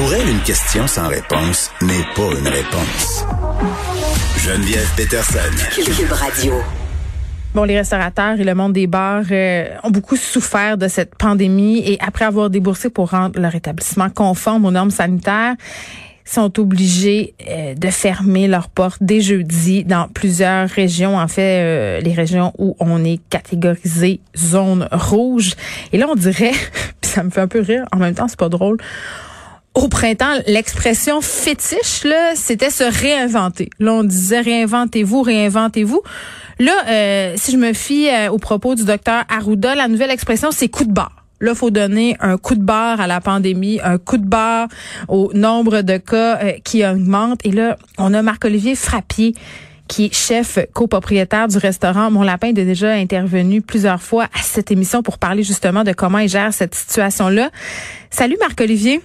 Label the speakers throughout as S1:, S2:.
S1: Pour elle, une question sans réponse n'est pas une réponse. Geneviève Peterson.
S2: Cube Radio.
S3: Bon, les restaurateurs et le monde des bars euh, ont beaucoup souffert de cette pandémie et après avoir déboursé pour rendre leur établissement conforme aux normes sanitaires, sont obligés euh, de fermer leurs portes dès jeudi dans plusieurs régions, en fait euh, les régions où on est catégorisé zone rouge. Et là on dirait, puis ça me fait un peu rire, en même temps c'est pas drôle. Au printemps, l'expression fétiche, là, c'était se réinventer. Là, on disait réinventez-vous, réinventez-vous. Là, euh, si je me fie euh, aux propos du docteur Arruda, la nouvelle expression, c'est coup de barre. Là, faut donner un coup de barre à la pandémie, un coup de barre au nombre de cas euh, qui augmente. Et là, on a Marc-Olivier Frappier qui est chef copropriétaire du restaurant Mon Lapin, est déjà intervenu plusieurs fois à cette émission pour parler justement de comment il gère cette situation-là. Salut Marc-Olivier.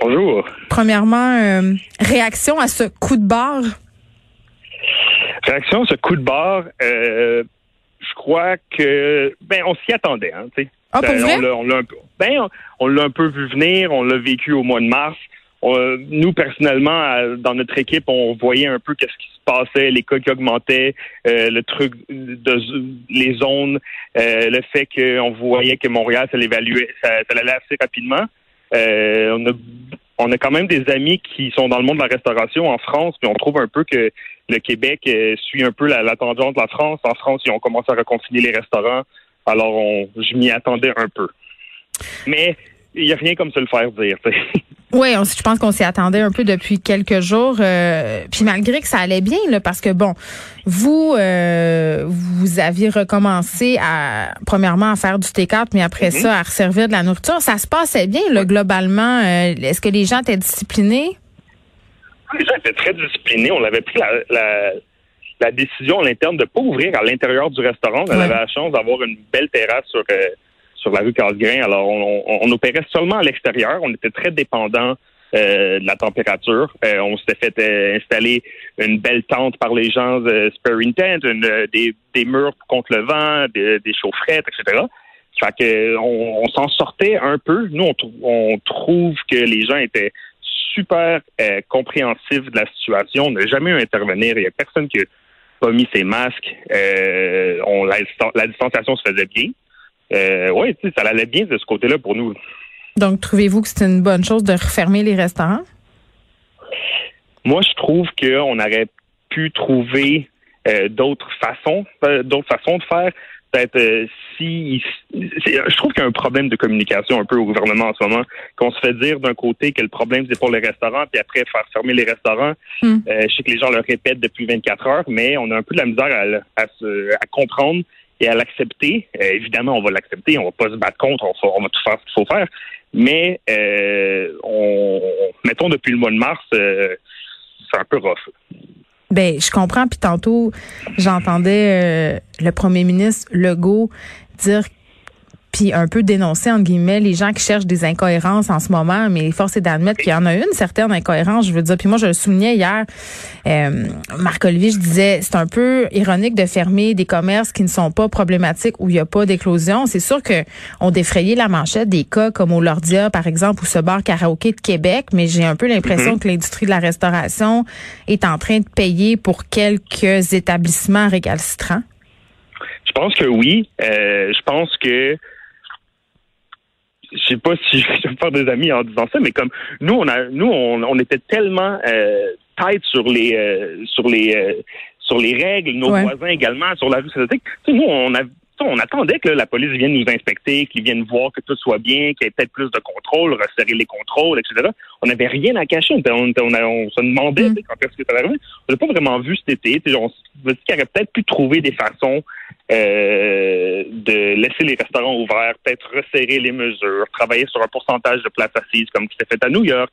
S4: Bonjour.
S3: Premièrement, réaction à ce coup de barre?
S4: Réaction, ce coup de barre, euh, je crois que ben on s'y attendait, hein, tu sais.
S3: Ah?
S4: On l'a un peu, ben on l'a un peu vu venir, on l'a vécu au mois de mars. On, nous personnellement, dans notre équipe, on voyait un peu qu'est-ce qui se passait, les cas qui augmentaient, euh, le truc de les zones, euh, le fait qu'on voyait que Montréal, ça l'évaluait, ça, ça allait assez rapidement. Euh, on a on a quand même des amis qui sont dans le monde de la restauration en France, puis on trouve un peu que le Québec euh, suit un peu la, tangente de la France. En France, ils ont commencé à reconfiner les restaurants, alors on, je m'y attendais un peu. Mais il n'y a rien comme se le faire dire.
S3: Oui, je pense qu'on s'y attendait un peu depuis quelques jours. Euh, puis malgré que ça allait bien, là, parce que bon, vous euh, vous aviez recommencé à premièrement à faire du T4, mais après
S4: Mhm.
S3: ça à resservir de la nourriture. Ça se passait bien, là, globalement. Euh, Est-ce que les gens étaient disciplinés?
S4: Les gens étaient très disciplinés. On avait pris la, la, la décision à l'interne de ne pas ouvrir à l'intérieur du restaurant. On
S3: Ouais.
S4: avait la chance d'avoir une belle terrasse sur, sur la rue Casgrain. Alors, on, opérait seulement à l'extérieur. On était très dépendant euh, de la température. Euh, on s'était fait euh, installer une belle tente par les gens de Sparing Tent, des, murs contre le vent, des, des chaufferettes, etc. Fait que on, s'en sortait un peu. Nous, on, trou- on trouve que les gens étaient super compréhensifs de la situation. On n'a jamais eu à intervenir. Il n'y a personne qui a pas mis ses masques. La distanciation se faisait bien. Euh, oui, ça allait bien de ce côté-là pour nous.
S3: Donc, trouvez-vous que c'est une bonne chose de refermer les restaurants?
S4: Moi, je trouve qu'on aurait pu trouver euh, d'autres façons, euh, d'autres façons de faire. Peut-être euh, si je trouve qu'il y a un problème de communication un peu au gouvernement en ce moment, qu'on se fait dire d'un côté que le problème c'est pour les restaurants, puis après faire fermer les restaurants.
S3: Hmm.
S4: Euh, je sais que les gens le répètent depuis 24 heures, mais on a un peu de la misère à comprendre et à l'accepter. Euh, évidemment, on va l'accepter, on va pas se battre contre, on, va tout faire ce qu'il faut faire. Mais euh, on, mettons depuis le mois de mars, euh, c'est un peu rough.
S3: Ben, je comprends. Puis tantôt, j'entendais le premier ministre Legault dire puis un peu dénoncer, entre guillemets, les gens qui cherchent des incohérences en ce moment, mais force est d'admettre qu'il y en a une certaine incohérence, je veux dire. Puis moi, je le soulignais hier, euh, Marc-Olivier, je disais, c'est un peu ironique de fermer des commerces qui ne sont pas problématiques où il n'y a pas d'éclosion. C'est sûr que on défrayait la manchette des cas comme au Lordia, par exemple, ou ce bar karaoké de Québec, mais j'ai un peu l'impression que l'industrie de la restauration est en train de payer pour quelques établissements récalcitrants.
S4: Je pense que oui. Euh, je pense que je sais pas si je vais faire des amis en disant ça, mais comme nous, on a, nous, on, on était tellement euh, tête sur les, euh, sur les, euh, sur les règles, nos
S3: Ouais.
S4: voisins également sur la rue sais, nous, on a, on attendait que la police vienne nous inspecter, qu'ils viennent voir que tout soit bien, qu'il y ait peut-être plus de contrôle, resserrer les contrôles, etc. On n'avait rien à cacher. On, on, se demandait mm. quand est-ce que ça allait arriver. On n'a pas vraiment vu cet été. On se dit qu'il aurait peut-être pu trouver des façons euh, de laisser les restaurants ouverts, peut-être resserrer les mesures, travailler sur un pourcentage de places assises comme qui s'est fait à New York.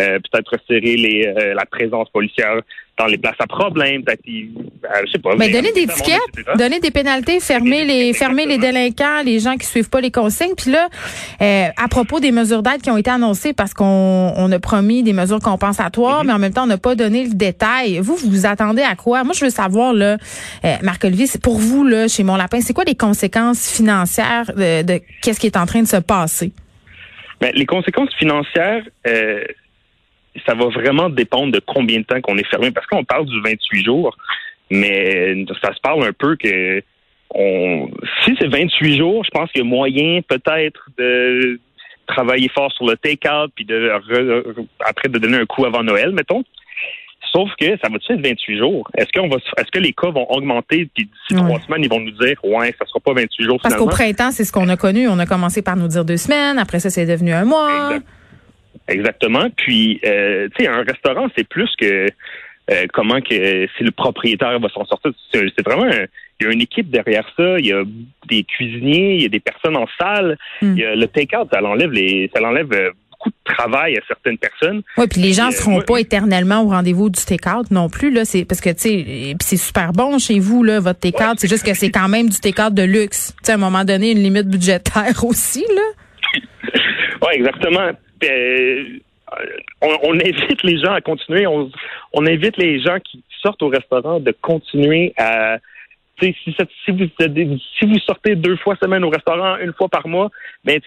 S4: Euh, peut-être resserrer les, euh, la présence policière dans les places à problème, peut-être, euh, je sais pas.
S3: Mais donner des tickets, donner des pénalités, fermer les, fermer les délinquants, les gens qui suivent pas les consignes. Puis là, à propos des mesures d'aide qui ont été annoncées, parce qu'on on a promis des mesures compensatoires, mm-hmm. mais en même temps, on n'a pas donné le détail. Vous, vous vous attendez à quoi? Moi, je veux savoir, là, Marc-Olivier, pour vous, là, chez Mon Lapin, c'est quoi les conséquences financières de, de qu'est-ce qui est en train de se passer?
S4: Ben, les conséquences financières, euh, ça va vraiment dépendre de combien de temps qu'on est fermé. Parce qu'on parle du 28 jours, mais ça se parle un peu que on, si c'est 28 jours, je pense qu'il y a moyen peut-être de travailler fort sur le take-out puis de après de donner un coup avant Noël, mettons. Sauf que ça va être 28 jours? Est-ce qu'on va est-ce que les cas vont augmenter puis d'ici trois semaines ils vont nous dire ouais ça sera pas 28 jours
S3: Parce qu'au printemps c'est ce qu'on a connu. On a commencé par nous dire deux semaines. Après ça c'est devenu un mois.
S4: Exactement. Puis, euh, tu sais, un restaurant, c'est plus que euh, comment que si le propriétaire va s'en sortir. C'est vraiment il y a une équipe derrière ça. Il y a des cuisiniers, il y a des personnes en salle. Hmm. Il y a le take-out, ça l'enlève les, ça l'enlève euh, beaucoup de travail à certaines personnes.
S3: Oui, puis les gens ne seront pas éternellement au rendez-vous du take-out non plus là. C'est parce que tu sais, c'est super bon chez vous là, votre take-out. c'est juste que c'est quand même du take-out de luxe. Tu sais, à un moment donné, une limite budgétaire aussi là.
S4: oui, exactement. Euh, on, invite les gens à continuer. On, invite les gens qui sortent au restaurant de continuer à. Si, si, vous, si vous sortez deux fois semaine au restaurant, une fois par mois, ben,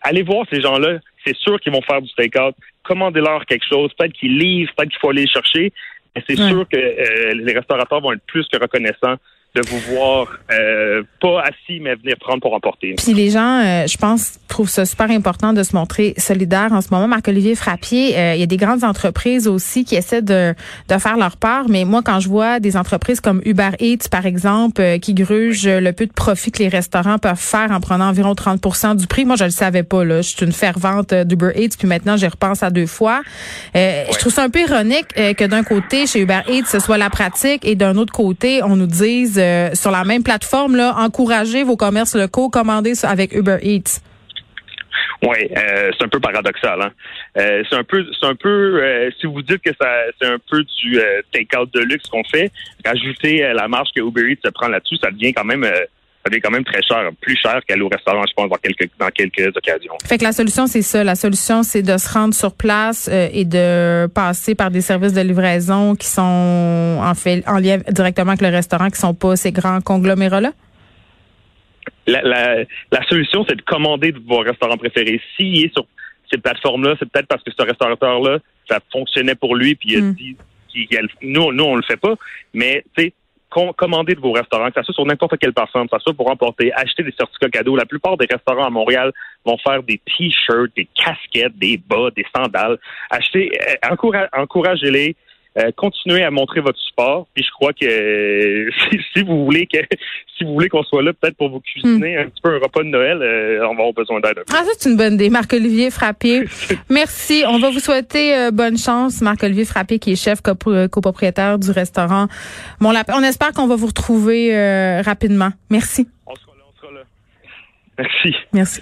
S4: allez voir ces gens-là. C'est sûr qu'ils vont faire du take-out. Commandez-leur quelque chose. Peut-être qu'ils livrent, peut-être qu'il faut aller les chercher. C'est sûr que euh, les restaurateurs vont être plus que reconnaissants de vous voir euh, pas assis, mais venir prendre pour emporter.
S3: Puis les gens, euh, je pense, trouvent ça super important de se montrer solidaire en ce moment. Marc-Olivier Frappier, euh, il y a des grandes entreprises aussi qui essaient de, de faire leur part, mais moi, quand je vois des entreprises comme Uber Eats, par exemple, qui grugent le peu de profit que les restaurants peuvent faire en prenant environ 30% du prix, moi, je le savais pas. Là. Je suis une fervente d'Uber Eats, puis maintenant, j'y repense à deux fois. Je trouve ça un peu ironique que d'un côté, chez Uber Eats, ce soit la pratique, et d'un autre côté, on nous dise euh, sur la même plateforme, encourager vos commerces locaux, commander avec Uber Eats.
S4: Oui, euh, c'est un peu paradoxal. Hein? Euh, c'est un peu, peu. si vous dites que c'est un peu du take-out de luxe qu'on fait, rajouter la marge que Uber Eats se prend là-dessus, ça devient quand même ça devient quand même très cher, plus cher qu'aller au restaurant, je pense, dans quelques, dans quelques occasions.
S3: Fait que la solution, c'est ça. La solution, c'est de se rendre sur place euh, et de passer par des services de livraison qui sont en fait en lien directement avec le restaurant, qui sont pas ces grands conglomérats-là?
S4: La, la, la solution, c'est de commander de vos restaurants préférés. S'il est sur cette plateforme-là, c'est peut-être parce que ce restaurateur-là, ça fonctionnait pour lui, puis il a hmm. dit, nous, nous, on le fait pas. Mais, tu sais, commander de vos restaurants, que ça soit sur n'importe quelle personne, que ça soit pour emporter, acheter des certificats cadeaux. La plupart des restaurants à Montréal vont faire des t-shirts, des casquettes, des bas, des sandales. Acheter, euh, encouragez-les. Euh, continuez à montrer votre support. Puis je crois que si, vous voulez que si vous voulez qu'on soit là, peut-être pour vous cuisiner hmm. un petit peu un repas de Noël, euh, on va avoir besoin d'aide.
S3: Ah, c'est une bonne idée, Marc-Olivier Frappier. Merci. On va vous souhaiter euh, bonne chance, Marc-Olivier Frappier, qui est chef copropriétaire du restaurant Mon Lapin. On espère qu'on va vous retrouver rapidement. Merci.
S4: On sera là, on sera là. Merci.
S3: Merci.